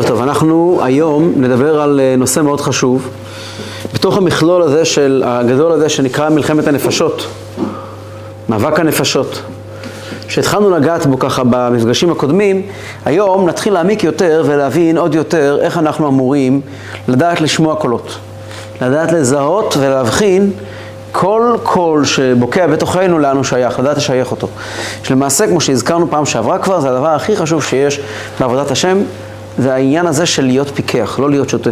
ערב טוב, אנחנו היום נדבר על אה, נושא מאוד חשוב בתוך המכלול הזה של, הגדול הזה שנקרא מלחמת הנפשות, מאבק הנפשות. שהתחלנו לגעת בו ככה במפגשים הקודמים, היום נתחיל להעמיק יותר ולהבין עוד יותר איך אנחנו אמורים לדעת לשמוע קולות, לדעת לזהות ולהבחין כל קול שבוקע בתוכנו לאן הוא שייך, לדעת לשייך אותו. שלמעשה, כמו שהזכרנו פעם שעברה כבר, זה הדבר הכי חשוב שיש בעבודת השם, זה העניין הזה של להיות פיקח, לא להיות שוטה.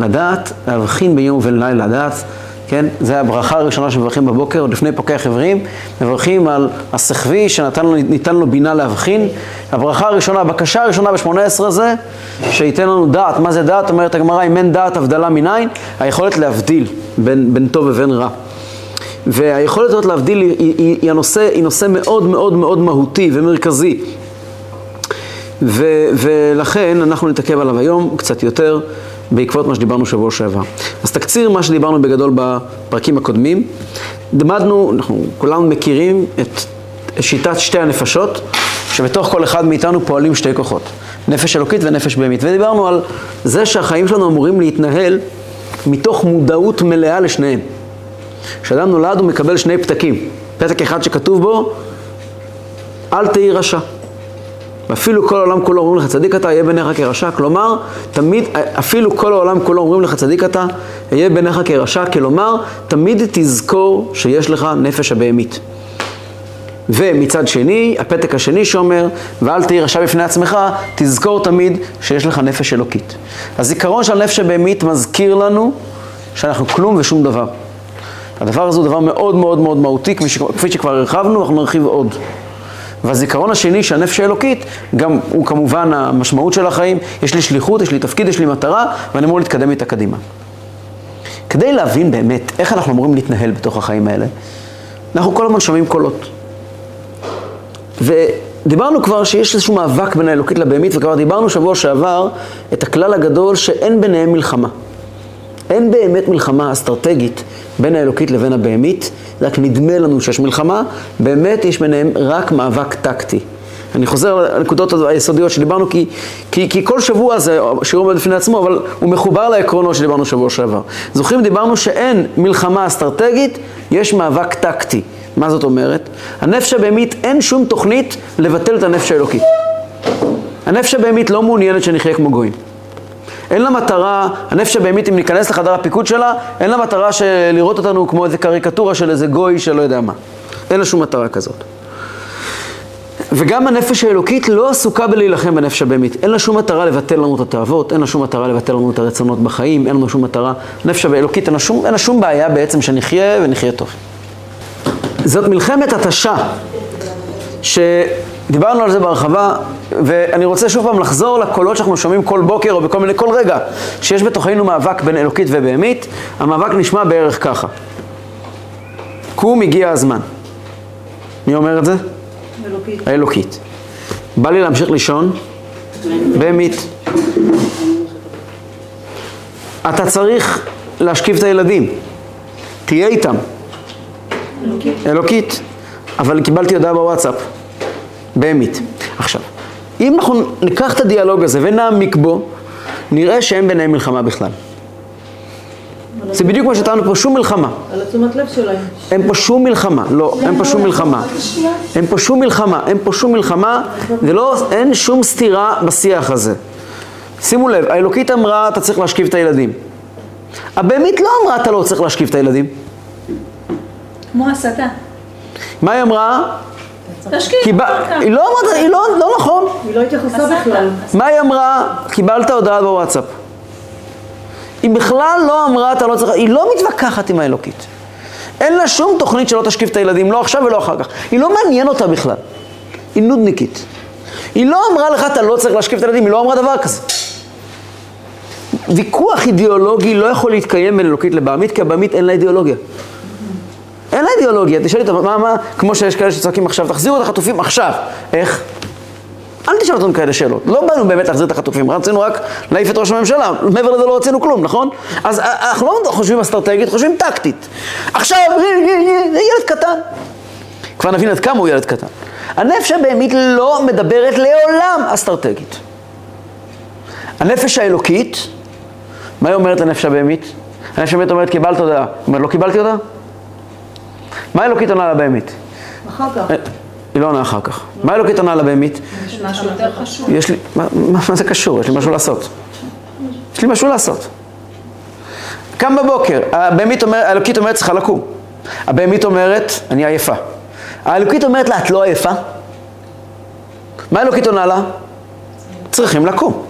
לדעת, להבחין ביום ובלילה, לדעת, כן, זה הברכה הראשונה שמברכים בבוקר, עוד לפני פוקח עברים, מברכים על הסחבי שניתן לו, לו בינה להבחין. הברכה הראשונה, הבקשה הראשונה ב-18 זה, שייתן לנו דעת. מה זה דעת? אומרת הגמרא, אם אין דעת הבדלה מניין, היכולת להבדיל בין, בין טוב ובין רע. והיכולת הזאת להבדיל היא, היא, היא, הנושא, היא נושא מאוד מאוד מאוד מהותי ומרכזי ו, ולכן אנחנו נתעכב עליו היום קצת יותר בעקבות מה שדיברנו שבוע שעבר. אז תקציר מה שדיברנו בגדול בפרקים הקודמים. למדנו, אנחנו כולנו מכירים את שיטת שתי הנפשות, שבתוך כל אחד מאיתנו פועלים שתי כוחות, נפש אלוקית ונפש בהמית. ודיברנו על זה שהחיים שלנו אמורים להתנהל מתוך מודעות מלאה לשניהם. כשאדם נולד הוא מקבל שני פתקים, פתק אחד שכתוב בו, אל תהי רשע. ואפילו כל העולם כולו אומרים לך צדיק אתה, יהיה בעיניך כרשע. כלומר, תמיד, אפילו כל העולם כולו אומרים לך צדיק אתה, יהיה בעיניך כרשע. כלומר, תמיד תזכור שיש לך נפש הבהמית. ומצד שני, הפתק השני שאומר, ואל תהי רשע בפני עצמך, תזכור תמיד שיש לך נפש אלוקית. הזיכרון של הנפש הבהמית מזכיר לנו שאנחנו כלום ושום דבר. הדבר הזה הוא דבר מאוד מאוד מאוד מהותי, כפי שכבר הרחבנו, אנחנו נרחיב עוד. והזיכרון השני שהנפש האלוקית, גם הוא כמובן המשמעות של החיים, יש לי שליחות, יש לי תפקיד, יש לי מטרה, ואני אמור להתקדם איתה קדימה. כדי להבין באמת איך אנחנו אמורים להתנהל בתוך החיים האלה, אנחנו כל הזמן שומעים קולות. ודיברנו כבר שיש איזשהו מאבק בין האלוקית לבהמית, וכבר דיברנו שבוע שעבר את הכלל הגדול שאין ביניהם מלחמה. אין באמת מלחמה אסטרטגית בין האלוקית לבין הבהמית, רק נדמה לנו שיש מלחמה, באמת יש ביניהם רק מאבק טקטי. אני חוזר לנקודות היסודיות שדיברנו, כי, כי, כי כל שבוע זה שיעור עומד בפני עצמו, אבל הוא מחובר לעקרונות שדיברנו שבוע שעבר. זוכרים, דיברנו שאין מלחמה אסטרטגית, יש מאבק טקטי. מה זאת אומרת? הנפש הבהמית, אין שום תוכנית לבטל את הנפש האלוקית. הנפש הבהמית לא מעוניינת שנחיה כמו גויים. אין לה מטרה, הנפש הבהמית, אם ניכנס לחדר הפיקוד שלה, אין לה מטרה של לראות אותנו כמו איזה קריקטורה של איזה גוי שלא יודע מה. אין לה שום מטרה כזאת. וגם הנפש האלוקית לא עסוקה בלהילחם בנפש הבהמית. אין לה שום מטרה לבטל לנו את התאוות, אין לה שום מטרה לבטל לנו את הרצונות בחיים, אין לנו שום מטרה. נפש האלוקית, אין אין לה שום בעיה בעצם שנחיה ונחיה טוב. זאת מלחמת התשה, ש... דיברנו על זה בהרחבה, ואני רוצה שוב פעם לחזור לקולות שאנחנו שומעים כל בוקר או בכל מיני, כל רגע, שיש בתוכנו מאבק בין אלוקית ובהמית, המאבק נשמע בערך ככה. קום, הגיע הזמן. מי אומר את זה? אלוקית. האלוקית. בא לי להמשיך לישון? בהמית. אתה צריך להשכיב את הילדים. תהיה איתם. אלוקית. אלוקית. אבל קיבלתי הודעה בוואטסאפ. בהמית. עכשיו, אם אנחנו ניקח את הדיאלוג הזה ונעמיק בו, נראה שאין ביניהם מלחמה בכלל. זה בדיוק מה שטענו פה, שום מלחמה. על התשומת לב שלהם. אין פה שום מלחמה, לא, אין פה שום מלחמה. אין פה שום מלחמה, אין פה שום מלחמה, ולא, אין שום סתירה בשיח הזה. שימו לב, האלוקית אמרה, אתה צריך להשכיב את הילדים. הבהמית לא אמרה, אתה לא צריך להשכיב את הילדים. כמו הסתה. מה היא אמרה? תשקיע. היא לא אמרה, היא לא, לא נכון. היא לא התייחסה בכלל. מה היא אמרה? קיבלת הודעה בוואטסאפ. היא בכלל לא אמרה, אתה לא צריך, היא לא מתווכחת עם האלוקית. אין לה שום תוכנית שלא תשקיף את הילדים, לא עכשיו ולא אחר כך. היא לא מעניין אותה בכלל. היא נודניקית. היא לא אמרה לך, אתה לא צריך להשקיף את הילדים, היא לא אמרה דבר כזה. ויכוח אידיאולוגי לא יכול להתקיים בין אלוקית לבעמית, כי הבעמית אין לה אידיאולוגיה. אין לה אידיאולוגיה, תשאל אותה, מה, מה, כמו שיש כאלה שצועקים עכשיו, תחזירו את החטופים עכשיו. איך? אל תשאל אותנו כאלה שאלות. לא באנו באמת להחזיר את החטופים, רצינו רק להעיף את ראש הממשלה. מעבר לזה לא רצינו כלום, נכון? אז אנחנו לא חושבים אסטרטגית, חושבים טקטית. עכשיו, זה ילד קטן. כבר נבין עד כמה הוא ילד קטן. הנפש הבהמית לא מדברת לעולם אסטרטגית. הנפש האלוקית, מה היא אומרת לנפש הבהמית? הנפש הבהמית אומרת קיבלת הודעה. אומרת לא קיבלתי הודעה? מה האלוקית עונה לבהמית? אחר כך. אה, היא לא עונה אחר כך. מה האלוקית עונה לבהמית? יש משהו יותר חשוב. יש לי, מה, זה קשור? יש לי משהו לעשות. יש לי משהו לעשות. קם בבוקר, הבהמית אומר, האלוקית אומרת צריכה לקום. הבהמית אומרת, אני עייפה. האלוקית אומרת לה, את לא עייפה? מה האלוקית עונה לה? צריכים לקום.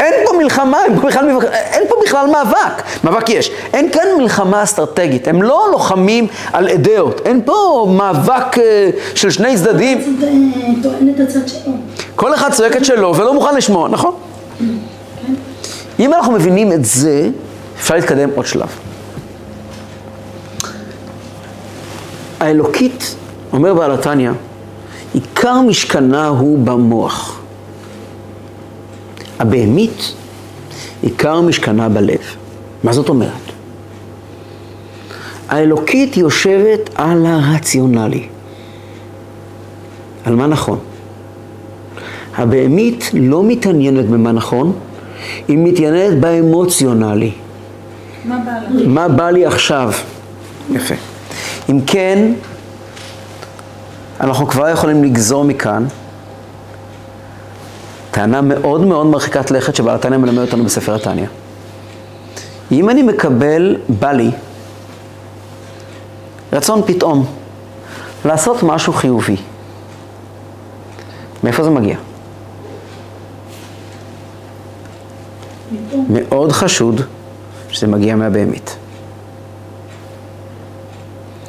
אין פה מלחמה, אין פה, בכלל, אין פה בכלל מאבק. מאבק יש. אין כאן מלחמה אסטרטגית. הם לא לוחמים על אידאות. אין פה מאבק אה, של שני צדדים. שלו. כל אחד צועק את שלו ולא מוכן לשמוע, נכון? אם אנחנו מבינים את זה, אפשר להתקדם עוד שלב. האלוקית, אומר בעל התניא, עיקר משכנה הוא במוח. הבהמית, עיקר משכנה בלב. מה זאת אומרת? האלוקית יושבת על הרציונלי. על מה נכון? הבהמית לא מתעניינת במה נכון, היא מתעניינת באמוציונלי. מה בא לך? מה בא לי עכשיו? יפה. אם כן, אנחנו כבר יכולים לגזור מכאן טענה מאוד מאוד מרחיקת לכת שבעל התניא מלמד אותנו בספר התניא. אם אני מקבל, בא לי, רצון פתאום, לעשות משהו חיובי, מאיפה זה מגיע? מאוד חשוד שזה מגיע מהבהמית.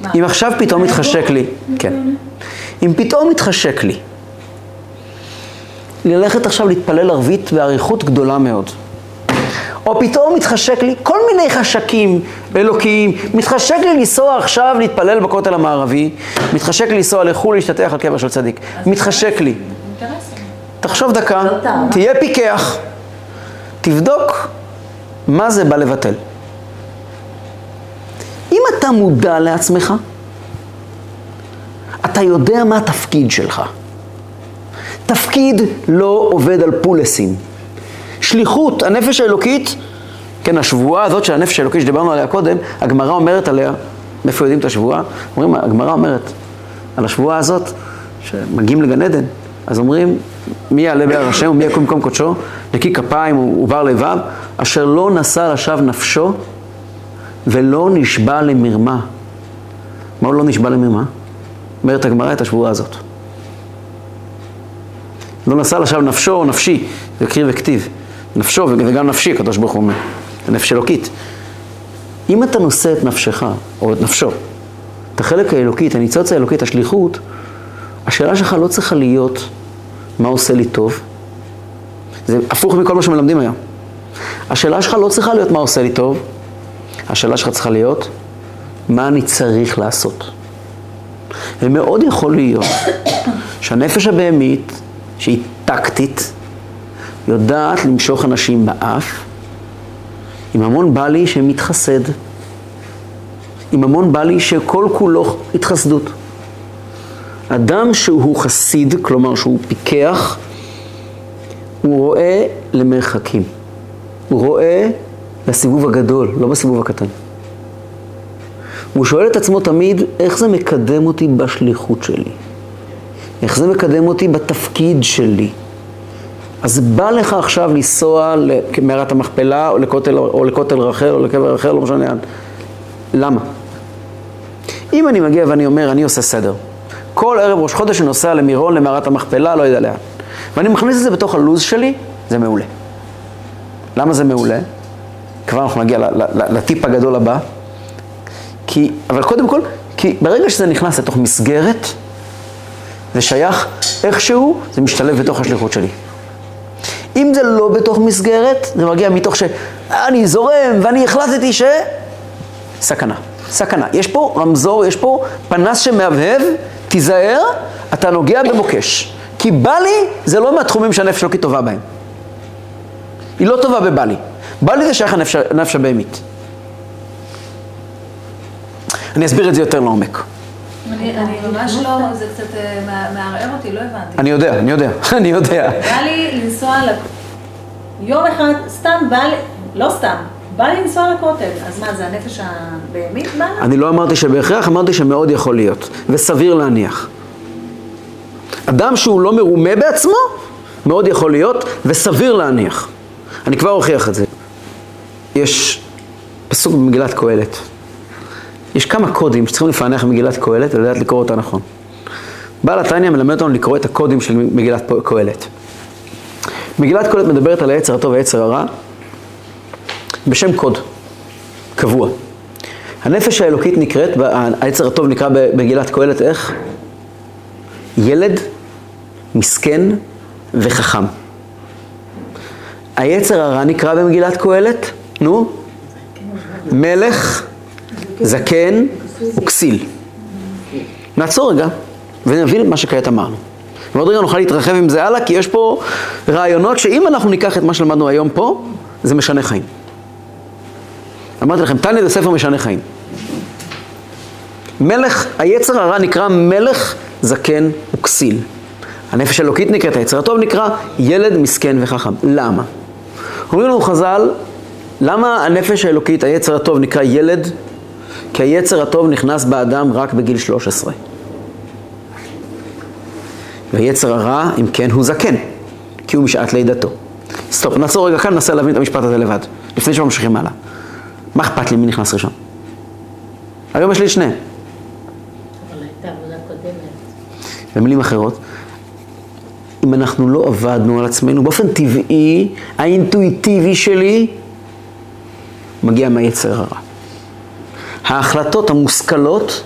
מה? אם עכשיו פתאום מתחשק לי, כן, אם פתאום מתחשק לי ללכת עכשיו להתפלל ערבית באריכות גדולה מאוד, או פתאום מתחשק לי כל מיני חשקים אלוקיים, מתחשק לי לנסוע עכשיו להתפלל בכותל המערבי, מתחשק לי לנסוע לחו"ל להשתטח על קבר של צדיק, מתחשק לי. תחשוב דקה. תהיה פיקח, תבדוק מה זה בא לבטל. אם אתה מודע לעצמך, אתה יודע מה התפקיד שלך. תפקיד לא עובד על פולסים. שליחות, הנפש האלוקית, כן, השבועה הזאת של הנפש האלוקית שדיברנו עליה קודם, הגמרא אומרת עליה, מאיפה יודעים את השבועה? אומרים, הגמרא אומרת על השבועה הזאת, שמגיעים לגן עדן, אז אומרים, מי יעלה בהר השם ומי יקום במקום קודשו, נקי כפיים ובר לבב, אשר לא נשא לשווא נפשו ולא נשבע למרמה. מה הוא לא נשבע למרמה? אומרת הגמרא את השבועה הזאת. לא נשא לשווא נפשו או נפשי, זה קריא וכתיב. נפשו וגם נפשי, הקדוש ברוך הוא אומר, זה נפש אלוקית. אם אתה נושא את נפשך, או את נפשו, את החלק האלוקי, את הניצוץ האלוקי, את השליחות, השאלה שלך לא צריכה להיות מה עושה לי טוב. זה הפוך מכל מה שמלמדים היום. השאלה שלך לא צריכה להיות מה עושה לי טוב, השאלה שלך צריכה להיות מה אני צריך לעשות. ומאוד יכול להיות שהנפש הבהמית, שהיא טקטית, יודעת למשוך אנשים באף, עם המון בא לי שמתחסד, עם המון בא לי שכל כולו התחסדות. אדם שהוא חסיד, כלומר שהוא פיקח, הוא רואה למרחקים. הוא רואה לסיבוב הגדול, לא בסיבוב הקטן. הוא שואל את עצמו תמיד, איך זה מקדם אותי בשליחות שלי? איך זה מקדם אותי בתפקיד שלי? אז בא לך עכשיו לנסוע למערת המכפלה, או לכותל, או לכותל רחל, או לקבר רחל, לא משנה לאן. למה? אם אני מגיע ואני אומר, אני עושה סדר. כל ערב ראש חודש אני נוסע למירון, למערת המכפלה, לא יודע לאן. ואני מכניס את זה בתוך הלו"ז שלי, זה מעולה. למה זה מעולה? כבר אנחנו נגיע לטיפ הגדול הבא. כי, אבל קודם כל, כי ברגע שזה נכנס לתוך מסגרת, זה שייך איכשהו, זה משתלב בתוך השליחות שלי. אם זה לא בתוך מסגרת, זה מגיע מתוך שאני זורם ואני החלטתי ש... סכנה, סכנה. יש פה רמזור, יש פה פנס שמהבהב, תיזהר, אתה נוגע במוקש. כי בא לי, זה לא מהתחומים שהנפש אלוקית טובה בהם. היא לא טובה בבא לי. בא לי זה שייך לנפש הבהמית. אני אסביר את זה יותר לעומק. אני אני ממש לא, זה קצת אה, מע- מערער אותי, לא הבנתי. אני יודע, אני יודע, אני יודע. בא לי לנסוע ל... יום אחד סתם בא לי, לא סתם, בא לי לנסוע לכותל, אז מה, זה הנפש הבהמית באה? אני לא אמרתי שבהכרח, אמרתי שמאוד יכול להיות, וסביר להניח. אדם שהוא לא מרומה בעצמו, מאוד יכול להיות, וסביר להניח. אני כבר אוכיח את זה. יש פסוק במגילת קהלת. יש כמה קודים שצריכים לפענח במגילת קהלת ולדעת לקרוא אותה נכון. בעל התניא מלמד אותנו לקרוא את הקודים של מגילת קהלת. מגילת קהלת מדברת על היצר הטוב והיצר הרע בשם קוד, קבוע. הנפש האלוקית נקראת, היצר הטוב נקרא במגילת קהלת איך? ילד, מסכן וחכם. היצר הרע נקרא במגילת קהלת, נו, מלך, זקן וכסיל. נעצור רגע ונבין מה שכעת אמרנו. ועוד רגע נוכל להתרחב עם זה הלאה, כי יש פה רעיונות שאם אנחנו ניקח את מה שלמדנו היום פה, זה משנה חיים. אמרתי לכם, תניא זה ספר משנה חיים. מלך, היצר הרע נקרא מלך, זקן וכסיל. הנפש האלוקית נקראת, היצר הטוב נקרא ילד מסכן וחכם. למה? אומרים לנו חז"ל, למה הנפש האלוקית, היצר הטוב, נקרא ילד? כי היצר הטוב נכנס באדם רק בגיל 13. והיצר הרע, אם כן, הוא זקן, כי הוא משעת לידתו. סטופ, נעצור רגע כאן, ננסה להבין את המשפט הזה לבד, לפני שממשיכים הלאה. מה אכפת לי מי נכנס ראשון? היום יש לי שניהם. אבל הייתה עבודה קודמת. במילים אחרות, אם אנחנו לא עבדנו על עצמנו, באופן טבעי, האינטואיטיבי שלי מגיע מהיצר הרע. ההחלטות המושכלות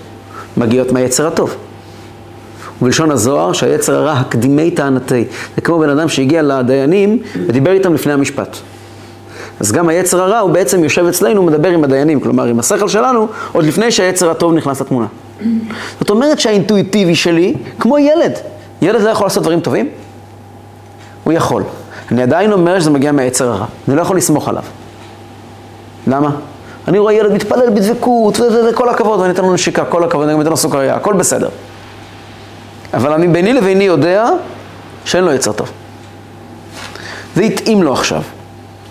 מגיעות מהיצר הטוב. ובלשון הזוהר, שהיצר הרע הקדימי טענתי. זה כמו בן אדם שהגיע לדיינים ודיבר איתם לפני המשפט. אז גם היצר הרע הוא בעצם יושב אצלנו, מדבר עם הדיינים, כלומר עם השכל שלנו, עוד לפני שהיצר הטוב נכנס לתמונה. זאת אומרת שהאינטואיטיבי שלי, כמו ילד, ילד לא יכול לעשות דברים טובים? הוא יכול. אני עדיין אומר שזה מגיע מהיצר הרע. אני לא יכול לסמוך עליו. למה? אני רואה ילד מתפלל בדבקות, וכל הכבוד, ואני אתן לו נשיקה, כל הכבוד, אני גם אתן לו סוכריה, הכל בסדר. אבל אני ביני לביני יודע שאין לו יצר טוב. זה התאים לו עכשיו.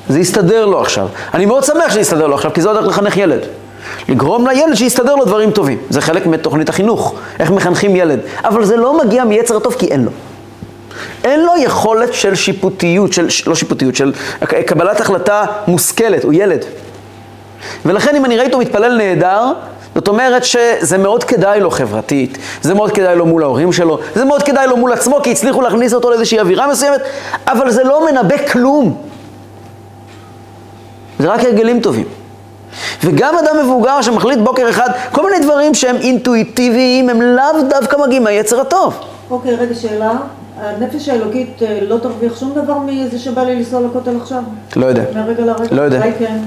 זה יסתדר לו עכשיו. אני מאוד שמח שזה יסתדר לו עכשיו, כי זו הדרך לחנך ילד. לגרום לילד שיסתדר לו דברים טובים. זה חלק מתוכנית החינוך, איך מחנכים ילד. אבל זה לא מגיע מיצר הטוב כי אין לו. אין לו יכולת של שיפוטיות, של, לא שיפוטיות, של קבלת החלטה מושכלת, הוא ילד. ולכן אם אני ראיתי אותו מתפלל נהדר, זאת אומרת שזה מאוד כדאי לו חברתית, זה מאוד כדאי לו מול ההורים שלו, זה מאוד כדאי לו מול עצמו, כי הצליחו להכניס אותו לאיזושהי אווירה מסוימת, אבל זה לא מנבא כלום. זה רק הרגלים טובים. וגם אדם מבוגר שמחליט בוקר אחד, כל מיני דברים שהם אינטואיטיביים, הם לאו דווקא מגיעים מהיצר הטוב. אוקיי, רגע, שאלה. הנפש האלוקית אה, לא תרוויח שום דבר מזה שבא לי לנסוע לכותל עכשיו? לא יודע. מהרגע לרגע? לא יודע. אולי כן.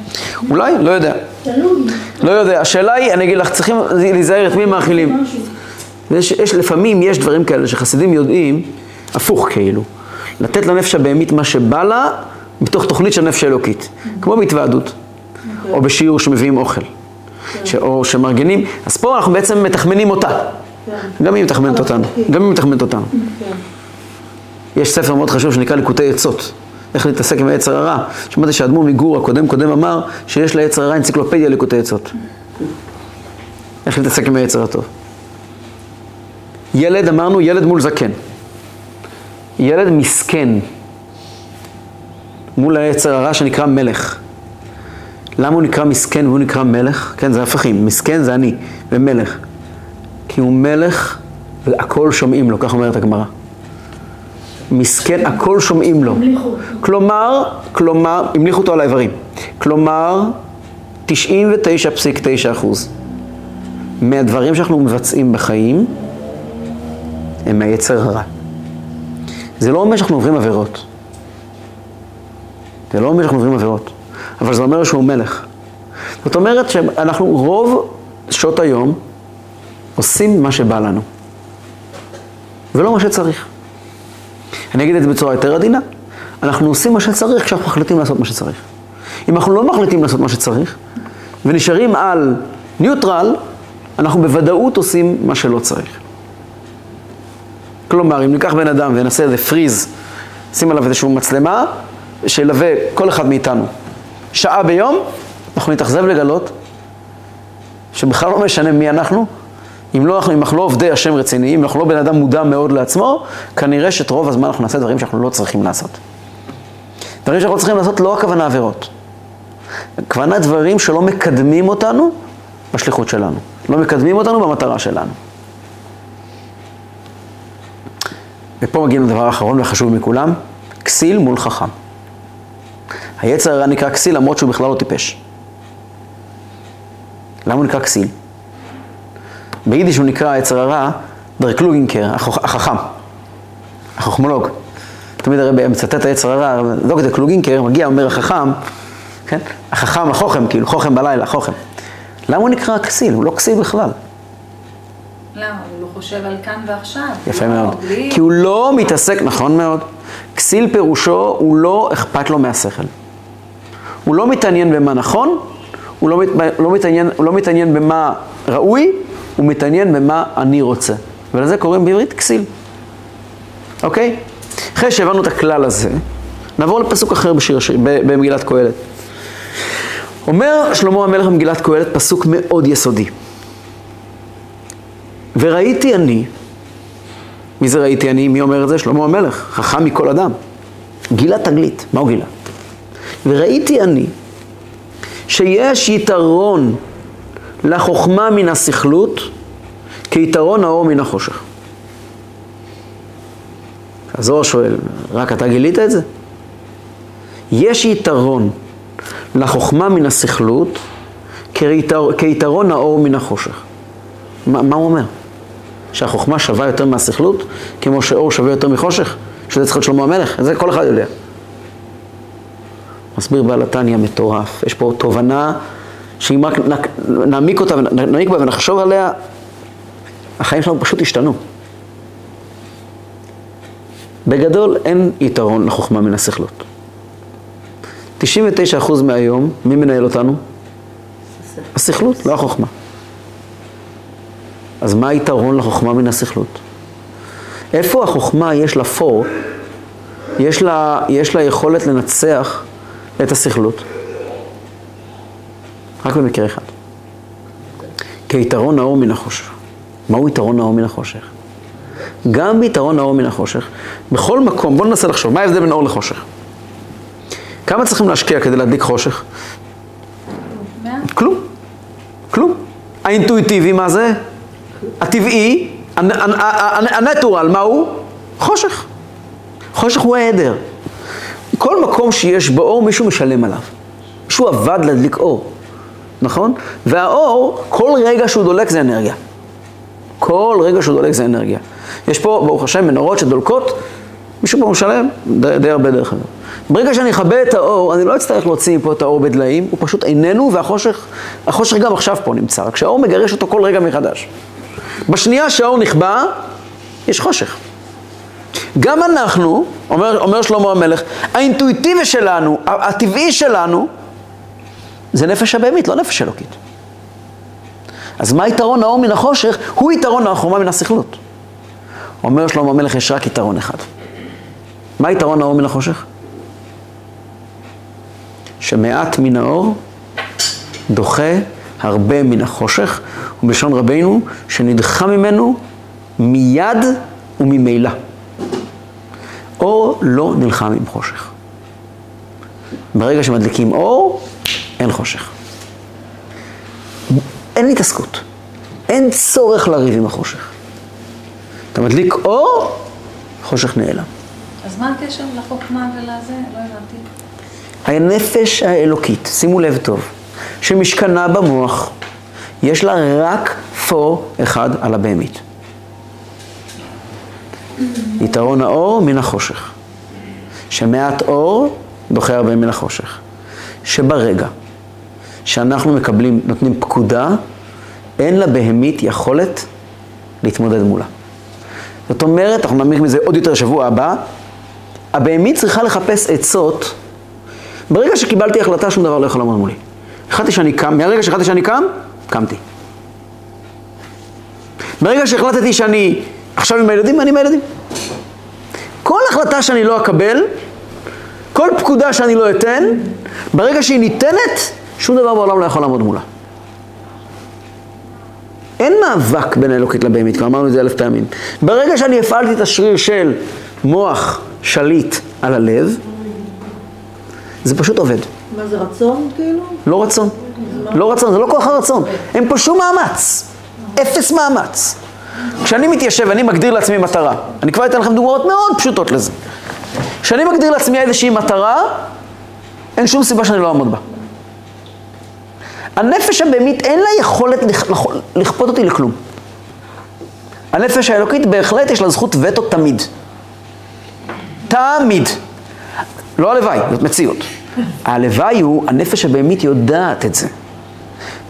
אולי? לא יודע. תלוי. לא יודע. השאלה היא, אני אגיד לך, צריכים להיזהר את מי מאכילים. יש, יש, לפעמים יש דברים כאלה שחסידים יודעים, הפוך כאילו, לתת לנפש הבהמית מה שבא לה, מתוך תוכנית של נפש האלוקית. כמו בהתוועדות, או בשיעור שמביאים אוכל, ש, או שמארגנים, אז פה אנחנו בעצם מתחמנים אותה. כן. גם היא מתחמנת אותנו, גם היא מתחמנת אותנו. יש ספר מאוד חשוב שנקרא ליקוטי עצות, איך להתעסק עם היצר הרע. שמעתי שהאדמו"ר מגור הקודם קודם אמר שיש ליצר הרע אנציקלופדיה ליקוטי עצות. איך להתעסק עם היצר הטוב. ילד, אמרנו, ילד מול זקן. ילד מסכן מול היצר הרע שנקרא מלך. למה הוא נקרא מסכן והוא נקרא מלך? כן, זה הפכים. מסכן זה אני, ומלך. כי הוא מלך והכל שומעים לו, כך אומרת הגמרא. מסכן, הכל שומעים לו. המליכו. כלומר, כלומר, המליכו אותו על האיברים. כלומר, 99.9 אחוז מהדברים שאנחנו מבצעים בחיים הם מהיצר הרע. זה לא אומר שאנחנו עוברים עבירות. זה לא אומר שאנחנו עוברים עבירות, אבל זה אומר שהוא מלך. זאת אומרת שאנחנו רוב שעות היום עושים מה שבא לנו, ולא מה שצריך. אני אגיד את זה בצורה יותר עדינה, אנחנו עושים מה שצריך כשאנחנו מחליטים לעשות מה שצריך. אם אנחנו לא מחליטים לעשות מה שצריך, ונשארים על ניוטרל, אנחנו בוודאות עושים מה שלא צריך. כלומר, אם ניקח בן אדם ונעשה איזה פריז, שים עליו איזושהי מצלמה, שילווה כל אחד מאיתנו שעה ביום, אנחנו נתאכזב לגלות שבכלל לא משנה מי אנחנו, אם, לא, אם אנחנו לא עובדי השם רציניים, אם אנחנו לא בן אדם מודע מאוד לעצמו, כנראה שאת רוב הזמן אנחנו נעשה דברים שאנחנו לא צריכים לעשות. דברים שאנחנו צריכים לעשות לא הכוונה עבירות. הכוונה דברים שלא מקדמים אותנו בשליחות שלנו, לא מקדמים אותנו במטרה שלנו. ופה מגיעים לדבר האחרון והחשוב מכולם, כסיל מול חכם. היצר הרע נקרא כסיל למרות שהוא בכלל לא טיפש. למה הוא נקרא כסיל? ביידיש הוא נקרא היצר הרע דרקלוגינקר, החכם, החוכמולוג. תמיד הרי מצטט היצר הרע, דוקטור קלוגינקר מגיע, אומר החכם, כן? החכם, החוכם, כאילו, חוכם בלילה, חוכם. למה הוא נקרא כסיל? הוא לא כסיל בכלל. למה? הוא לא חושב על כאן ועכשיו. יפה לא, מאוד. בלי... כי הוא לא מתעסק, נכון מאוד. כסיל פירושו, הוא לא אכפת לו מהשכל. הוא לא מתעניין במה נכון, הוא לא, מת, לא, מתעניין, הוא לא מתעניין במה ראוי, הוא מתעניין במה אני רוצה. ולזה קוראים בעברית כסיל. אוקיי? אחרי שהבנו את הכלל הזה, נעבור לפסוק אחר בשיר, במגילת קהלת. אומר שלמה המלך במגילת קהלת פסוק מאוד יסודי. וראיתי אני, מי זה ראיתי אני? מי אומר את זה? שלמה המלך, חכם מכל אדם. גילה תגלית, מה הוא גילה? וראיתי אני שיש יתרון לחוכמה מן הסכלות כיתרון האור מן החושך. הזוהר שואל, רק אתה גילית את זה? יש יתרון לחוכמה מן הסכלות כיתר, כיתרון האור מן החושך. מה, מה הוא אומר? שהחוכמה שווה יותר מהסכלות, כמו שאור שווה יותר מחושך? שזה צריך להיות שלמה המלך? זה כל אחד יודע. מסביר בעל התניא מטורף. יש פה תובנה שאם רק נעמיק אותה ונעמיק בה ונחשוב עליה, החיים שלנו פשוט השתנו. בגדול אין יתרון לחוכמה מן הסכלות. 99% מהיום, מי מנהל אותנו? הסכלות, לא החוכמה. אז מה היתרון לחוכמה מן הסכלות? איפה החוכמה יש לה פור, יש לה, יש לה יכולת לנצח את הסכלות? רק במקרה אחד. כיתרון האור מן החושך. מהו יתרון האור מן החושך? גם ביתרון האור מן החושך, בכל מקום, בואו ננסה לחשוב, מה ההבדל בין אור לחושך? כמה צריכים להשקיע כדי להדליק חושך? כלום. כלום. האינטואיטיבי מה זה? הטבעי, הנטורל, מה הוא? חושך. חושך הוא העדר. כל מקום שיש בו אור, מישהו משלם עליו. מישהו עבד להדליק אור, נכון? והאור, כל רגע שהוא דולק זה אנרגיה. כל רגע שהוא דולק זה אנרגיה. יש פה, ברוך השם, מנורות שדולקות, מישהו פה משלם די, די הרבה דרך אגב. ברגע שאני אכבה את האור, אני לא אצטרך להוציא מפה את האור בדליים, הוא פשוט איננו, והחושך, החושך גם עכשיו פה נמצא, רק שהאור מגרש אותו כל רגע מחדש. בשנייה שהאור נכבה, יש חושך. גם אנחנו, אומר, אומר שלמה המלך, האינטואיטיבי שלנו, הטבעי שלנו, זה נפש הבהמית, לא נפש אלוקית. אז מה יתרון האור מן החושך? הוא יתרון החומה מן הסכלות. אומר שלמה המלך, יש רק יתרון אחד. מה יתרון האור מן החושך? שמעט מן האור דוחה הרבה מן החושך, ובלשון רבינו, שנדחה ממנו מיד וממילא. אור לא נלחם עם חושך. ברגע שמדליקים אור, אין חושך. אין התעסקות. אין צורך לריב עם החושך. אתה מדליק אור, חושך נעלם. אז מה הקשר לחוכמה ולזה? לא הבנתי. הנפש האלוקית, שימו לב טוב, שמשכנה במוח, יש לה רק פור אחד על הבהמית. יתרון האור מן החושך. שמעט אור דוחה הרבה מן החושך. שברגע שאנחנו מקבלים, נותנים פקודה, אין לבהמית יכולת להתמודד מולה. זאת אומרת, אנחנו נעמיק מזה עוד יותר שבוע הבא, הבהמית צריכה לחפש עצות, ברגע שקיבלתי החלטה שום דבר לא יכול לעמוד מולי. החלטתי שאני קם, מהרגע שהחלטתי שאני קם, קמתי. ברגע שהחלטתי שאני עכשיו עם הילדים, אני עם הילדים. כל החלטה שאני לא אקבל, כל פקודה שאני לא אתן, ברגע שהיא ניתנת, שום דבר בעולם לא יכול לעמוד מולה. אין מאבק בין האלוקית לבהמית, כבר אמרנו את זה אלף פעמים. ברגע שאני הפעלתי את השריר של מוח שליט על הלב, זה פשוט עובד. מה זה רצון כאילו? לא רצון. לא רצון, זה לא כוח הרצון. אין פה שום מאמץ. אפס מאמץ. כשאני מתיישב, אני מגדיר לעצמי מטרה. אני כבר אתן לכם דוגמאות מאוד פשוטות לזה. כשאני מגדיר לעצמי איזושהי מטרה, אין שום סיבה שאני לא אעמוד בה. הנפש הבהמית אין לה יכולת לכ- לכ- לכפות אותי לכלום. הנפש האלוקית בהחלט יש לה זכות וטו תמיד. תמיד. לא הלוואי, זאת מציאות. הלוואי הוא, הנפש הבהמית יודעת את זה.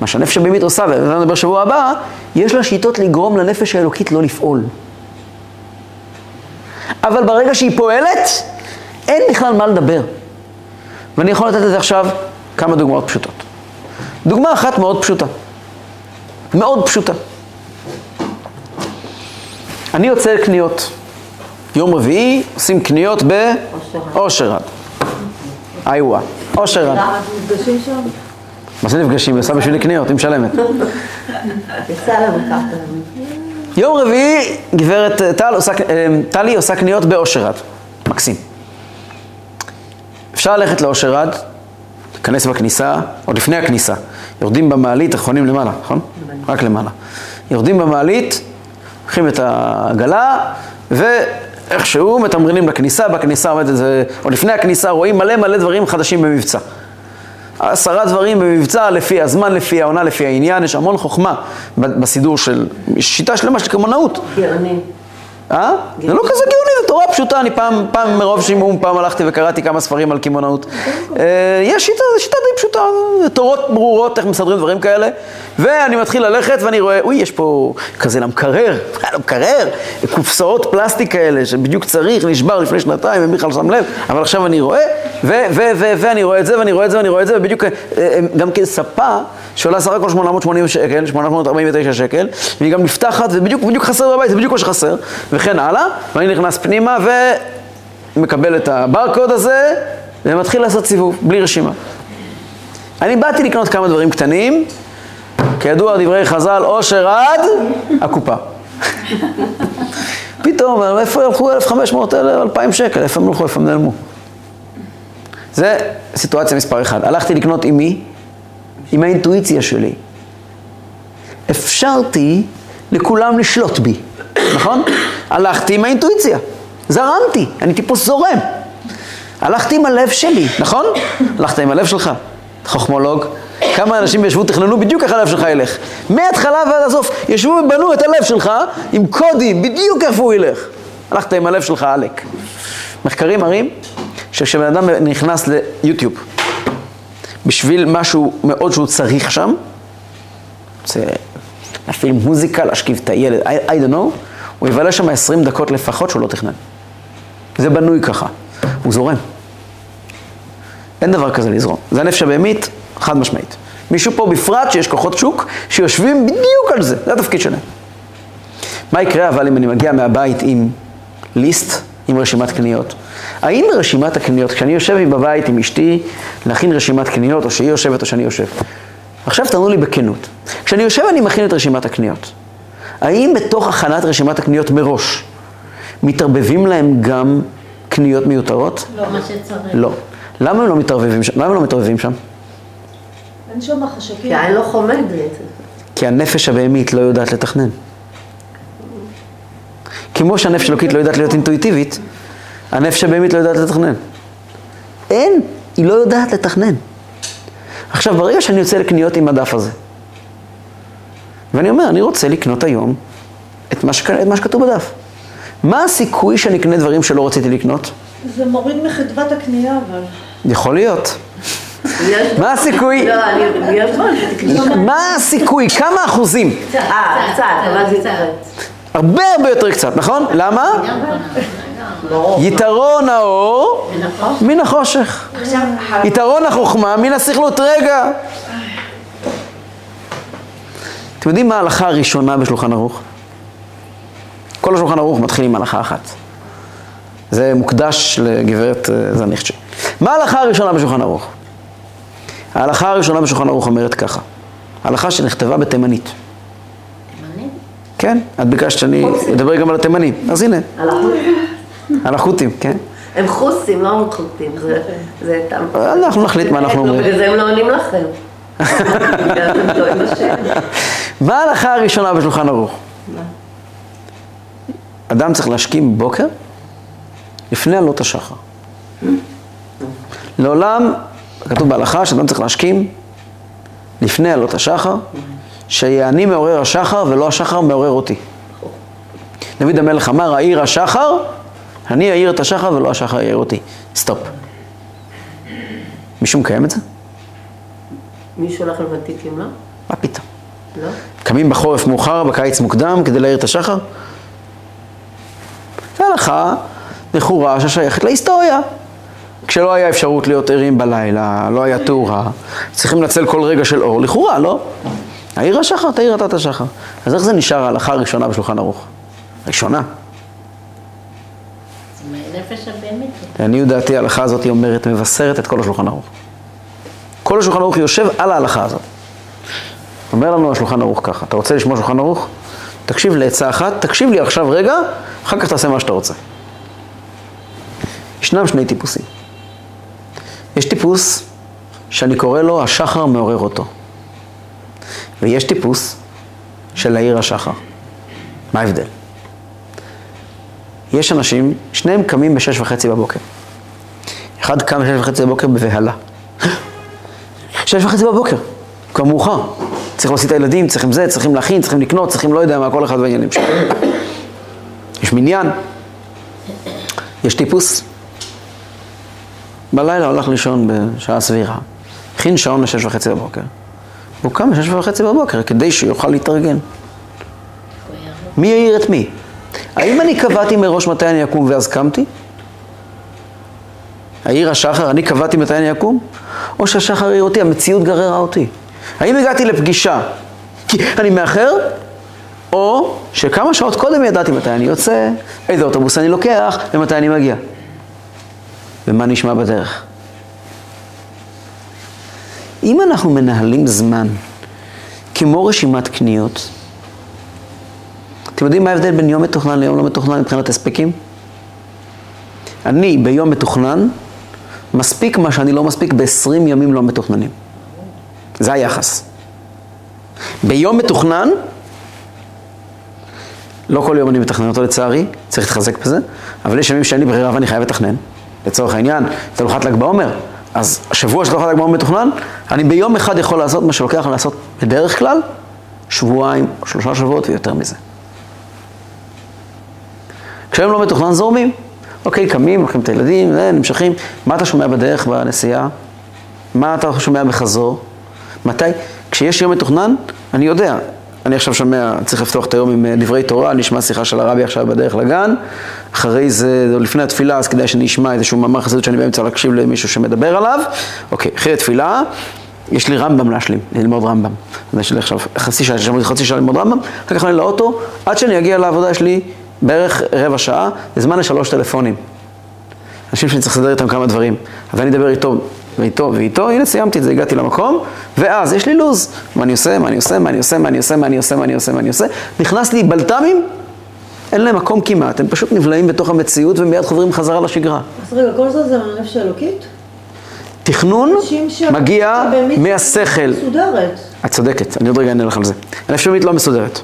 מה שהנפש הבהמית עושה, זה נדבר בשבוע הבא, יש לה שיטות לגרום לנפש האלוקית לא לפעול. אבל ברגע שהיא פועלת, אין בכלל מה לדבר. ואני יכול לתת לזה עכשיו כמה דוגמאות פשוטות. דוגמה אחת מאוד פשוטה. מאוד פשוטה. אני יוצא לקניות. יום רביעי עושים קניות באושרד. איווה. אושרד. מה זה נפגשים? היא עושה בשבילי קניות, היא משלמת. יום רביעי, גברת אה, טל עושה, אה, טלי עושה קניות באושרד. מקסים. אפשר ללכת לאושרד, להיכנס בכניסה, עוד לפני הכניסה. יורדים במעלית, אחרונים למעלה, נכון? רק למעלה. יורדים במעלית, לוקחים את העגלה, ואיכשהו מתמרנים לכניסה, בכניסה עומד איזה, עוד לפני הכניסה רואים מלא מלא דברים חדשים במבצע. עשרה דברים במבצע, לפי הזמן, לפי העונה, לפי העניין, יש המון חוכמה בסידור של, שיטה שלמה של קמעונאות. גאוני. אה? זה לא כזה גאוני, זה תורה פשוטה, אני פעם, פעם מרוב שימום, פעם הלכתי וקראתי כמה ספרים על קמעונאות. אה, יש שיטה, זו שיטה זה תורות ברורות, איך מסדרים דברים כאלה. ואני מתחיל ללכת ואני רואה, אוי, יש פה כזה למקרר, למקרר, קופסאות פלסטיק כאלה, שבדיוק צריך, נשבר לפני שנתיים, ומי בכלל שם לב, אבל עכשיו אני רואה, ואני רואה את זה, ואני רואה את זה, ואני רואה את זה, ובדיוק אה, אה, גם כן ספה שעולה סך הכל 880 שקל, 849 שקל, והיא גם נפתחת, ובדיוק בדיוק חסר בבית, זה בדיוק מה שחסר, וכן הלאה, ואני נכנס פנימה ומקבל את הברקוד הזה, ומתחיל לעשות סיבוב, בלי רשימה. אני באתי לקנות כמה דברים קטנים, כידוע דברי חז"ל, עושר עד הקופה. פתאום, איפה הלכו 1,500, 2,000 שקל, איפה הם הלכו, איפה הם נעלמו? זה סיטואציה מספר אחד. הלכתי לקנות עם מי? עם האינטואיציה שלי. אפשרתי לכולם לשלוט בי, נכון? הלכתי עם האינטואיציה, זרמתי, אני טיפוס זורם. הלכתי עם הלב שלי, נכון? הלכת עם הלב שלך, חוכמולוג. כמה אנשים ישבו, תכננו בדיוק איך הלב שלך ילך. מההתחלה ועד הסוף, ישבו ובנו את הלב שלך עם קודים, בדיוק איפה הוא ילך. הלכת עם הלב שלך, עלק. מחקרים מראים שכשבן אדם נכנס ליוטיוב בשביל משהו מאוד שהוא צריך שם, רוצה להפעיל מוזיקה, להשכיב את הילד, I, I don't know, הוא יבלה שם 20 דקות לפחות שהוא לא תכנן. זה בנוי ככה, הוא זורם. אין דבר כזה לזרום. זה הנפש הבהמית, חד משמעית. מישהו פה בפרט שיש כוחות שוק שיושבים בדיוק על זה, זה התפקיד שלהם. מה יקרה אבל אם אני מגיע מהבית עם ליסט, עם רשימת קניות? האם רשימת הקניות, כשאני יושב בבית עם אשתי להכין רשימת קניות, או שהיא יושבת או שאני יושב, עכשיו תענו לי בכנות, כשאני יושב ואני מכין את רשימת הקניות, האם בתוך הכנת רשימת הקניות מראש מתערבבים להם גם קניות מיותרות? לא מה שצריך. לא. למה הם לא מתערבבים שם? למה הם לא מתערבבים שם? אין שם חשקים. כי העין לא חומדת. כי הנפש הבהמית לא יודעת לתכנן. כמו שהנפש אלוקית לא יודעת להיות אינטואיטיבית, הנפש הבהמית לא יודעת לתכנן. אין, היא לא יודעת לתכנן. עכשיו, ברגע שאני יוצא לקניות עם הדף הזה, ואני אומר, אני רוצה לקנות היום את מה, שכ... את מה שכתוב בדף. מה הסיכוי שאני אקנה דברים שלא רציתי לקנות? זה מוריד מחדוות הקנייה, אבל. יכול להיות. מה הסיכוי? לא. מה הסיכוי? כמה אחוזים? אה, קצת, אבל זה יתרד. הרבה הרבה יותר קצת, נכון? למה? יתרון האור מן החושך. יתרון החוכמה מן הסכלות. רגע. אתם יודעים מה ההלכה הראשונה בשולחן ערוך? כל השולחן ערוך מתחיל עם הלכה אחת. זה מוקדש לגברת אה, זניחצ'י. מה ההלכה הראשונה בשולחן ערוך? ההלכה הראשונה בשולחן ערוך אומרת ככה, הלכה שנכתבה בתימנית. תימני? כן, את ביקשת שאני אדבר גם על התימנים, אז הנה, על החוסים? על החות'ים, כן? הם חוסים, לא אומרים חותים. זה- זה טעם. אנחנו נחליט מה אנחנו אומרים. בגלל זה הם לא עונים לכם. בגלל אתם טועים בשם. מה ההלכה הראשונה בשולחן ערוך? אדם צריך להשכים בבוקר לפני עלות השחר. לעולם, כתוב בהלכה שאדם צריך להשכים לפני עלות השחר, שיעני מעורר השחר ולא השחר מעורר אותי. דוד המלך אמר, העיר השחר, אני אעיר את השחר ולא השחר יעיר אותי. סטופ. מישהו מקיים את זה? מישהו הולך לוותיקים, לא? מה פתאום? לא? קמים בחורף מאוחר, בקיץ מוקדם, כדי להעיר את השחר? זו הלכה לכאורה ששייכת להיסטוריה. כשלא היה אפשרות להיות ערים בלילה, לא היה תאורה, צריכים לנצל כל רגע של אור, לכאורה, לא? העיר השחר, תעיר אתה את השחר. אז איך זה נשאר ההלכה הראשונה בשולחן ערוך? ראשונה. זה. לעניות דעתי ההלכה הזאת היא אומרת, מבשרת את כל השולחן ערוך. כל השולחן ערוך יושב על ההלכה הזאת. אומר לנו השולחן ערוך ככה, אתה רוצה לשמוע שולחן ערוך? תקשיב לעצה אחת, תקשיב לי עכשיו רגע, אחר כך תעשה מה שאתה רוצה. ישנם שני טיפוסים. יש טיפוס שאני קורא לו השחר מעורר אותו. ויש טיפוס של העיר השחר. מה ההבדל? יש אנשים, שניהם קמים בשש וחצי בבוקר. אחד קם בשש וחצי בבוקר בבהלה. שש וחצי בבוקר, כבר מאוחר. צריך להוציא את הילדים, צריכים זה, צריכים להכין, צריכים לקנות, צריכים לא יודע מה, כל אחד בעניינים שלו. יש מניין. יש טיפוס. בלילה הלך לישון בשעה סבירה. הכין שעון לשש וחצי בבוקר. הוא קם בשש וחצי בבוקר כדי שיוכל להתארגן. מי יעיר את מי? האם אני קבעתי מראש מתי אני אקום ואז קמתי? העיר השחר, אני קבעתי מתי אני אקום? או שהשחר העיר אותי, המציאות גררה אותי? האם הגעתי לפגישה כי אני מאחר? או שכמה שעות קודם ידעתי מתי אני יוצא, איזה אוטובוס אני לוקח ומתי אני מגיע? ומה נשמע בדרך? אם אנחנו מנהלים זמן כמו רשימת קניות, אתם יודעים מה ההבדל בין יום מתוכנן ליום לא מתוכנן מבחינת הספקים? אני ביום מתוכנן מספיק מה שאני לא מספיק ב-20 ימים לא מתוכננים. זה היחס. ביום מתוכנן, לא כל יום אני מתכנן אותו לצערי, צריך להתחזק בזה, אבל יש ימים שאין לי ברירה ואני חייב לתכנן. לצורך העניין, תלוחת ל"ג בעומר, אז השבוע של תלוחת ל"ג בעומר מתוכנן, אני ביום אחד יכול לעשות מה שלוקח לעשות בדרך כלל, שבועיים, שלושה שבועות ויותר מזה. כשהם לא מתוכנן זורמים. אוקיי, קמים, לוקחים את הילדים, אה, נמשכים. מה אתה שומע בדרך בנסיעה? מה אתה שומע בחזור? מתי? כשיש יום מתוכנן, אני יודע. אני עכשיו שומע, צריך לפתוח את היום עם אה, דברי תורה, אני אשמע שיחה של הרבי עכשיו בדרך לגן. אחרי זה, זה לפני התפילה, אז כדאי שאני אשמע איזשהו מאמר חסידות שאני באמצע להקשיב למישהו שמדבר עליו. אוקיי, אחרי התפילה, יש לי רמב"ם להשלים, ללמוד רמב"ם. אז יש לי עכשיו חצי שעה, יש לי חצי שעה ללמוד רמב"ם, אחר כך אני לאוטו, עד שאני אגיע לעבודה יש לי בערך רבע שעה, זה זמן לשלוש טלפונים. אנשים שאני צריך לסדר איתם כמה דברים. אז אני אדבר איתו, ואיתו, ואיתו, הנה סיימתי את זה, הגעתי למקום, ואז יש לי לו"ז. מה אני עושה, מה אני עושה, מה אני עושה, מה אני עושה, מה אני עושה, מה אני עושה, מה אני עושה. נכנס לי בלת"מים, אין להם מקום כמעט, הם פשוט נבלעים בתוך המציאות ומיד חוזרים חזרה לשגרה. אז רגע, כל זה זה מהנפש האלוקית? תכנון מגיע מהשכל. מסודרת. את צודקת, אני עוד רגע אענה לך על זה. הנפש הבהמית לא מסודרת.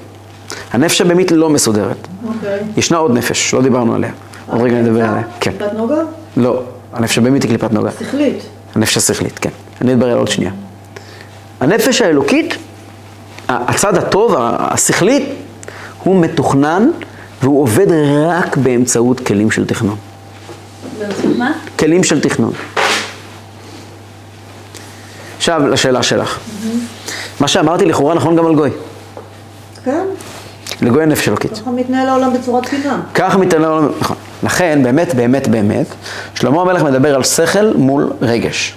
הנפש הבהמית לא מסודרת. אוקיי. ישנה עוד נפש, לא דיברנו עליה. עוד רגע נדבר עליה. כן. קליפת נוגה? לא, הנפש הבהמית היא קליפת נוגה. שכלית. הנפש השכלית, כן. אני אדבר עליה עוד שנייה. הנפש האלוקית, הצד הטוב, ה- השכלית, הוא מתוכנן והוא עובד רק באמצעות כלים של תכנון. מה? כלים של תכנון. עכשיו לשאלה שלך. מה שאמרתי לכאורה נכון גם על גוי. כן? לגוי הנפש אלוקית. ככה מתנהל העולם בצורה תקינה. ככה מתנהל העולם, נכון. לכן, באמת, באמת, באמת, שלמה המלך מדבר על שכל מול רגש.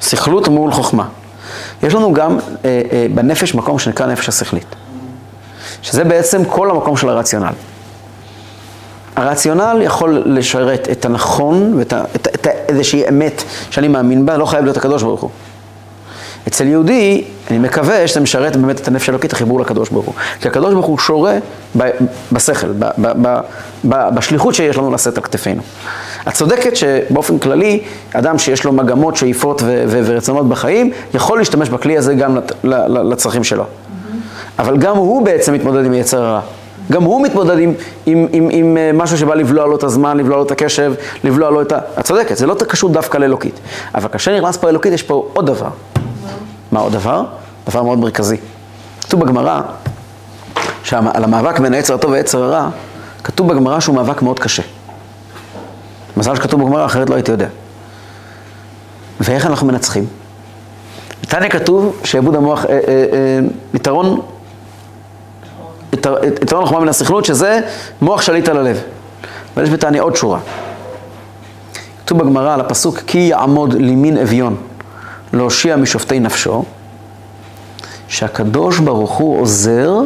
שכלות מול חוכמה. יש לנו גם אה, אה, בנפש מקום שנקרא נפש השכלית. שזה בעצם כל המקום של הרציונל. הרציונל יכול לשרת את הנכון ואת את, את לבטא איזושהי אמת שאני מאמין בה, לא חייב להיות הקדוש ברוך הוא. אצל יהודי, אני מקווה שזה משרת באמת את הנפש האלוקית, החיבור לקדוש ברוך הוא. כי הקדוש ברוך הוא שורה ב- בשכל, ב- ב- ב- ב- בשליחות שיש לנו לשאת על כתפינו. את צודקת שבאופן כללי, אדם שיש לו מגמות, שאיפות ו- ו- ורצונות בחיים, יכול להשתמש בכלי הזה גם לת- ל- ל- לצרכים שלו. אבל גם הוא בעצם מתמודד עם יצר הרע. גם הוא מתמודד עם, עם, עם, עם אה, משהו שבא לבלוע לו את הזמן, לבלוע לו את הקשב, לבלוע לו את ה... את צודקת, זה לא קשור דווקא לאלוקית. אבל כאשר נכנס פה אלוקית, יש פה עוד דבר. מה עוד דבר? דבר מאוד מרכזי. כתוב בגמרא, שעל המאבק בין היצר הטוב ויצר הרע, כתוב בגמרא שהוא מאבק מאוד קשה. מזל שכתוב בגמרא, אחרת לא הייתי יודע. ואיך אנחנו מנצחים? בתניא כתוב שעבוד המוח, אה, אה, אה, יתרון, יתר- יתרון החוכמה מן הסכלות, שזה מוח שליט על הלב. אבל יש בתניא עוד שורה. כתוב בגמרא על הפסוק, כי יעמוד לימין אביון להושיע משופטי נפשו, שהקדוש ברוך הוא עוזר,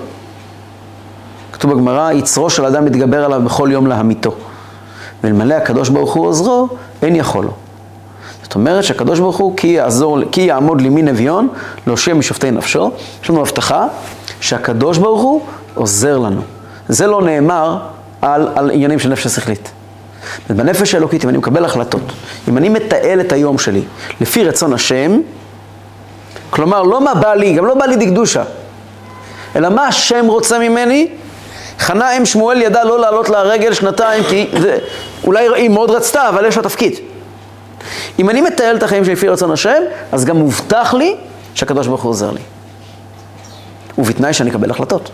כתוב בגמרא, יצרו של אדם מתגבר עליו בכל יום להמיתו. ואלמלא הקדוש ברוך הוא עוזרו, אין יכול לו. זאת אומרת שהקדוש ברוך הוא, כי, יעזור, כי יעמוד לימין אביון, להושיע משופטי נפשו, יש לנו הבטחה שהקדוש ברוך הוא עוזר לנו. זה לא נאמר על, על עניינים של נפש השכלית. בנפש האלוקית, אם אני מקבל החלטות, אם אני מתעל את היום שלי לפי רצון השם, כלומר, לא מה בא לי, גם לא בא לי דקדושה, אלא מה השם רוצה ממני? חנה אם שמואל ידע לא לעלות לרגל שנתיים, כי זה, אולי היא מאוד רצתה, אבל יש לה תפקיד. אם אני מתעל את החיים שלי לפי רצון השם, אז גם מובטח לי שהקדוש ברוך הוא עוזר לי. ובתנאי שאני אקבל החלטות.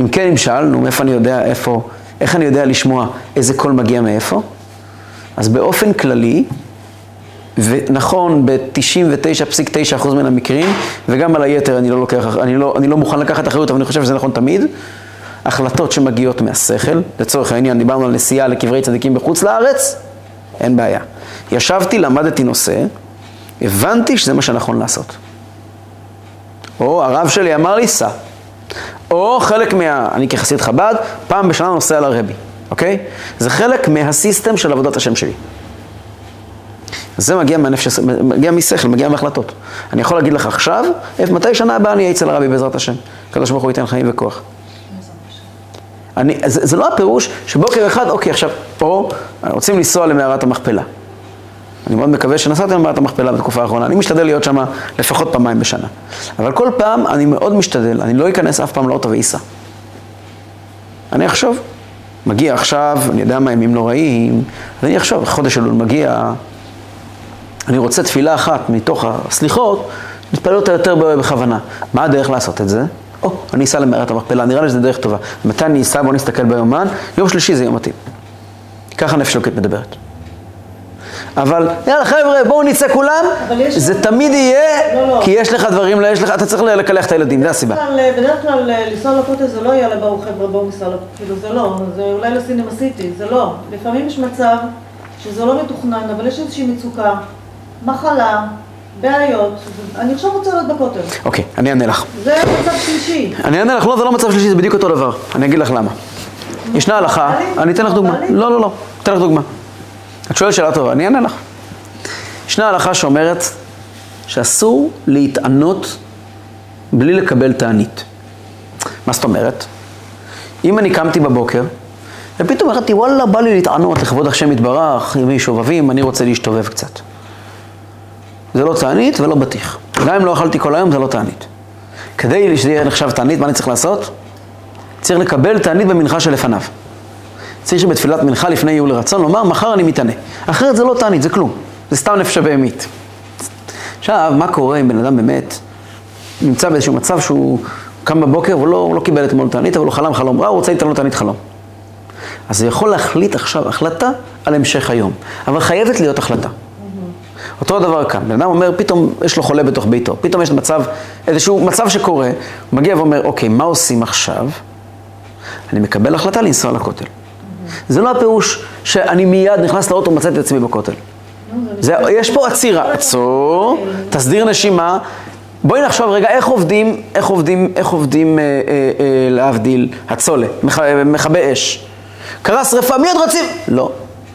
אם כן, אם שאלנו מאיפה אני יודע איפה, איך אני יודע לשמוע איזה קול מגיע מאיפה, אז באופן כללי, ונכון ב-99.9% מן המקרים, וגם על היתר אני לא, לוקח, אני, לא, אני לא מוכן לקחת אחריות, אבל אני חושב שזה נכון תמיד, החלטות שמגיעות מהשכל, לצורך העניין דיברנו על נסיעה לקברי צדיקים בחוץ לארץ, אין בעיה. ישבתי, למדתי נושא, הבנתי שזה מה שנכון לעשות. או הרב שלי אמר לי, סע. או חלק מה... אני כחסיד חב"ד, פעם בשנה נוסע לרבי, אוקיי? זה חלק מהסיסטם של עבודת השם שלי. זה מגיע מהנפש, מגיע משכל, מגיע מהחלטות. אני יכול להגיד לך עכשיו, מתי שנה הבאה אני אהיה אצל הרבי בעזרת השם. הקדוש ברוך הוא ייתן חיים וכוח. אני, זה, זה לא הפירוש שבוקר אחד, אוקיי, עכשיו, פה רוצים לנסוע למערת המכפלה. אני מאוד מקווה שנסעתם למערת המכפלה בתקופה האחרונה. אני משתדל להיות שם לפחות פעמיים בשנה. אבל כל פעם אני מאוד משתדל, אני לא אכנס אף פעם לאוטו ואיסע. אני אחשוב, מגיע עכשיו, אני יודע מה ימים נוראים, אז אני אחשוב, חודש אלול מגיע, אני רוצה תפילה אחת מתוך הסליחות, להתפלל אותה יותר בכוונה. מה הדרך לעשות את זה? או, אני אסע למערת המכפלה, נראה לי שזו דרך טובה. מתי אני אסע? בוא נסתכל ביומן, יום שלישי זה יום מתאים. ככה נפש אלוקית מדברת. אבל יאללה חבר'ה, בואו נצא כולם, זה תמיד יהיה, לא, לא. כי יש לך דברים, לא יש לך, אתה צריך לקלח את הילדים, זה הסיבה. בדרך כלל- בדרך כלל אה, לנסוע לכותל זה לא יאללה בואו חבר'ה בואו ניסע לכותל, כאילו זה לא, זה אולי לסינמה סיטי, זה לא. לפעמים יש מצב שזה לא מתוכנן, אבל יש איזושהי מצוקה, מחלה, בעיות, אני עכשיו רוצה להיות בכותל. אוקיי, אני אענה לך. זה מצב שלישי. אני אענה לך, לא, זה לא מצב שלישי, זה בדיוק אותו דבר. אני אגיד לך למה. ישנה הלכה? אני אתן לך בא דוגמה. לא, לא, לא, אתן לך דוגמה. את שואלת שאלה טובה, אני אענה לך. ישנה הלכה שאומרת שאסור להתענות בלי לקבל תענית. מה זאת אומרת? אם אני קמתי בבוקר, ופתאום החלטתי, וואלה, בא לי להתענות לכבוד השם יתברך, ימי שובבים, אני רוצה להשתובב קצת. זה לא תענית ולא בטיח. גם אם לא אכלתי כל היום, זה לא תענית. כדי שזה יהיה נחשב תענית, מה אני צריך לעשות? צריך לקבל תענית במנחה שלפניו. צריך שבתפילת מנחה לפני ייעול לרצון לומר, מחר אני מתענה. אחרת זה לא תענית, זה כלום. זה סתם נפש הבהמית. עכשיו, מה קורה אם בן אדם באמת נמצא באיזשהו מצב שהוא קם בבוקר והוא לא, לא קיבל אתמול תענית, אבל הוא חלם חלום רע, הוא רוצה להתענות תענית חלום. אז הוא יכול להחליט עכשיו החלטה על המשך היום, אבל חייבת להיות החלטה. אותו הדבר כאן, בן אדם אומר, פתאום יש לו חולה בתוך ביתו, פתאום יש מצב, איזשהו מצב שקורה, הוא מגיע ואומר, אוקיי, מה עושים עכשיו? אני מקבל החלטה לנסוע לכותל. זה לא הפירוש שאני מיד נכנס לאוטו ומצא את עצמי בכותל. זה, יש פה עצירה, עצור, תסדיר נשימה. בואי נחשוב רגע איך עובדים, איך עובדים, איך עובדים, אה, אה, אה, להבדיל, הצולה, מכ, מכבי אש. קרה שרפה, מיד רצים. לא.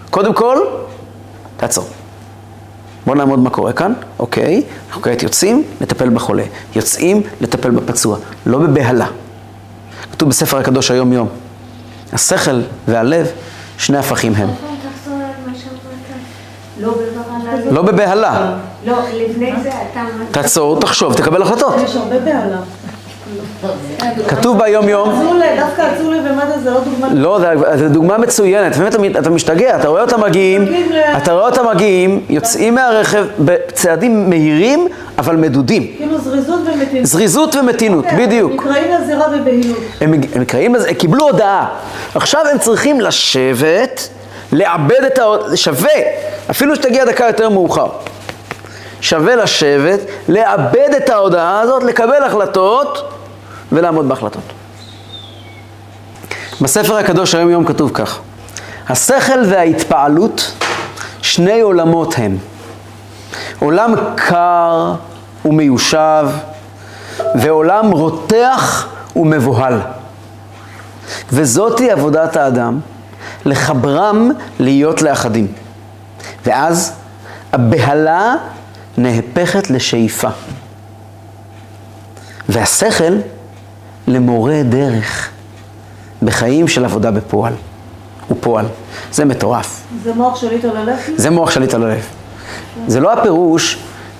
קודם כל, תעצור. בוא נעמוד מה קורה כאן, אוקיי, אנחנו כעת יוצאים, לטפל בחולה. יוצאים, לטפל בפצוע. לא בבהלה. כתוב בספר הקדוש היום יום. השכל והלב, שני הפכים הם. לא בבהלה. לא בבהלה. לא, לפני זה אתה. תעצור, תחשוב, תקבל החלטות. יש הרבה בהלה. כתוב ביום יום, אצולה, דווקא אצולה ומד"א זה לא דוגמה. לא, זו דוגמה מצוינת, באמת אתה- משתגע, אתה רואה אותם מגיעים, אתה רואה אותם מגיעים, יוצאים מהרכב בצעדים מהירים, אבל מדודים. כאילו זריזות ומתינות. זריזות ומתינות, בדיוק. נקראים לזירה בבהילות. הם, הם נקראים לזה, הם קיבלו הודעה. עכשיו הם צריכים לשבת, לעבד את ההודעה, שווה, אפילו שתגיע דקה יותר מאוחר. שווה לשבת, לעבד את ההודעה הזאת, לקבל החלטות ולעמוד בהחלטות. בספר הקדוש היום יום כתוב כך: השכל וההתפעלות שני עולמות הם. עולם קר ומיושב, ועולם רותח ומבוהל. וזאתי עבודת האדם, לחברם להיות לאחדים. ואז הבהלה נהפכת לשאיפה. והשכל למורה דרך בחיים של עבודה בפועל. ופועל. זה מטורף. זה מוח שליט על הלב? זה מוח שליט על הלב. זה לא הפירוש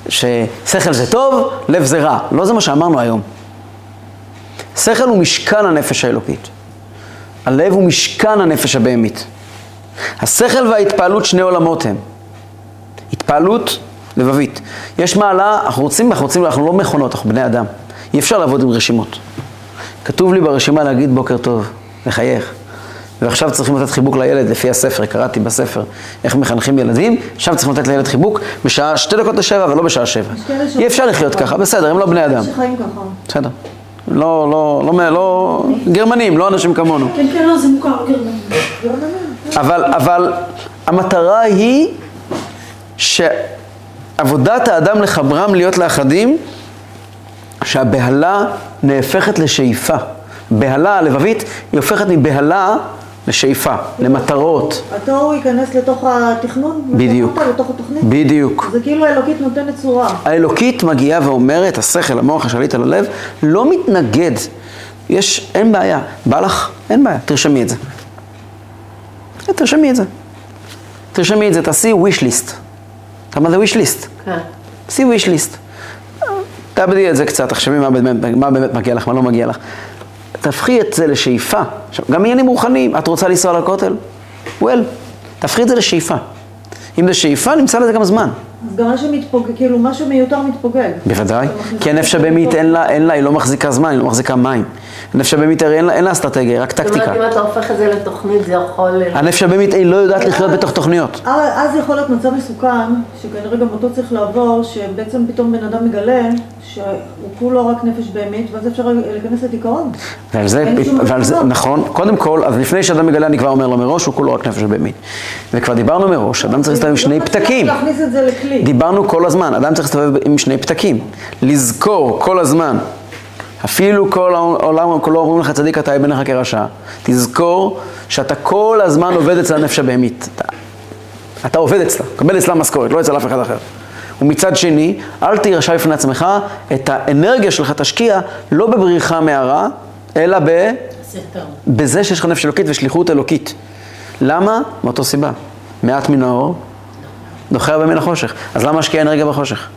ששכל זה טוב, לב זה רע. לא זה מה שאמרנו היום. שכל הוא משכן הנפש האלוקית. הלב הוא משכן הנפש הבהמית. השכל וההתפעלות שני עולמות הם. התפעלות לבבית. יש מעלה, אנחנו רוצים, אנחנו רוצים, אנחנו לא מכונות, אנחנו בני אדם. אי אפשר לעבוד עם רשימות. כתוב לי ברשימה להגיד בוקר טוב, לחייך. ועכשיו צריכים לתת חיבוק לילד לפי הספר, קראתי בספר איך מחנכים ילדים, עכשיו צריכים לתת לילד חיבוק בשעה שתי דקות לשבע ולא בשעה שבע. אי אפשר לחיות ככה, בסדר, הם לא בני אדם. בסדר. לא, לא, לא, לא, לא, גרמנים, לא אנשים כמונו. כן, כן, לא, זה מוכר גרמני. אבל, אבל המטרה היא שעבודת האדם לחברם להיות לאחדים, שהבהלה נהפכת לשאיפה. בהלה הלבבית היא הופכת מבהלה לשאיפה, למטרות. התור ייכנס לתוך התכנון? בדיוק. לתוך- התוכנית? בדיוק. זה כאילו האלוקית נותנת צורה. האלוקית מגיעה ואומרת, השכל, המוח השליט על הלב, לא מתנגד. יש, אין בעיה. בא לך? אין בעיה, תרשמי את זה. תרשמי את זה. תרשמי את זה, תעשי wish list. אתה יודע מה זה wish list? כן. תעשי wish list. תאבדי את זה קצת, תחשבי מה באמת, מה באמת מגיע לך, מה לא מגיע לך. תהפכי את זה לשאיפה. עכשיו, גם עניינים רוחניים, את רוצה לנסוע לכותל? well, תהפכי את זה לשאיפה. אם זה שאיפה, נמצא לזה גם זמן. אז גם משהו מתפוגג, כאילו משהו מיותר מתפוגג. בוודאי, כי הנפש הבהמית אין לה, אין לה, היא לא מחזיקה זמן, היא לא מחזיקה מים. הנפש הבהמית הרי אין לה, אין לה אסטרטגיה, היא רק זאת אומרת, טקטיקה. אם אתה הופך את זה לתוכנית, זה יכול... הנפש הבהמית היא לא יודעת לחיות בתוך תוכניות. אז אז יכול להיות מצב מסוכן, שכנראה גם אותו צריך לעבור, שבעצם פתאום בן אדם מגלה שהוא כולו רק נפש בהמית, ואז אפשר להיכנס לדיכאון. ועל זה, ועל זה. נכון, קודם כל, אז לפני שאדם מגלה, אני כבר אומר לו מראש, הוא כולו רק נפש הבהמית. וכבר דיברנו מראש, אדם צריך להסתובב עם שני לא פתקים. להכניס את זה לכלי. דיברנו כל הזמן, אדם צריך להסתובב עם שני פתקים. לזכור כל הזמן, אפילו כל העולם כולו אומרים לך צדיק אתה בעיניך כרשע. תזכור שאתה כל הזמן עובד אצל הנפש הבהמית. אתה, אתה עובד אצלה, מקבל אצלה משכורת, לא אצל אף אחד אחר. ומצד שני, אל תהי רשע בפני עצמך, את האנרגיה שלך תשקיע לא בבריחה מהרע, אלא ב... בזה שיש לך נפש אלוקית ושליחות אלוקית. למה? מאותו סיבה. מעט מן האור, דוחה הרבה מן החושך. אז למה להשקיע אנרגיה בחושך?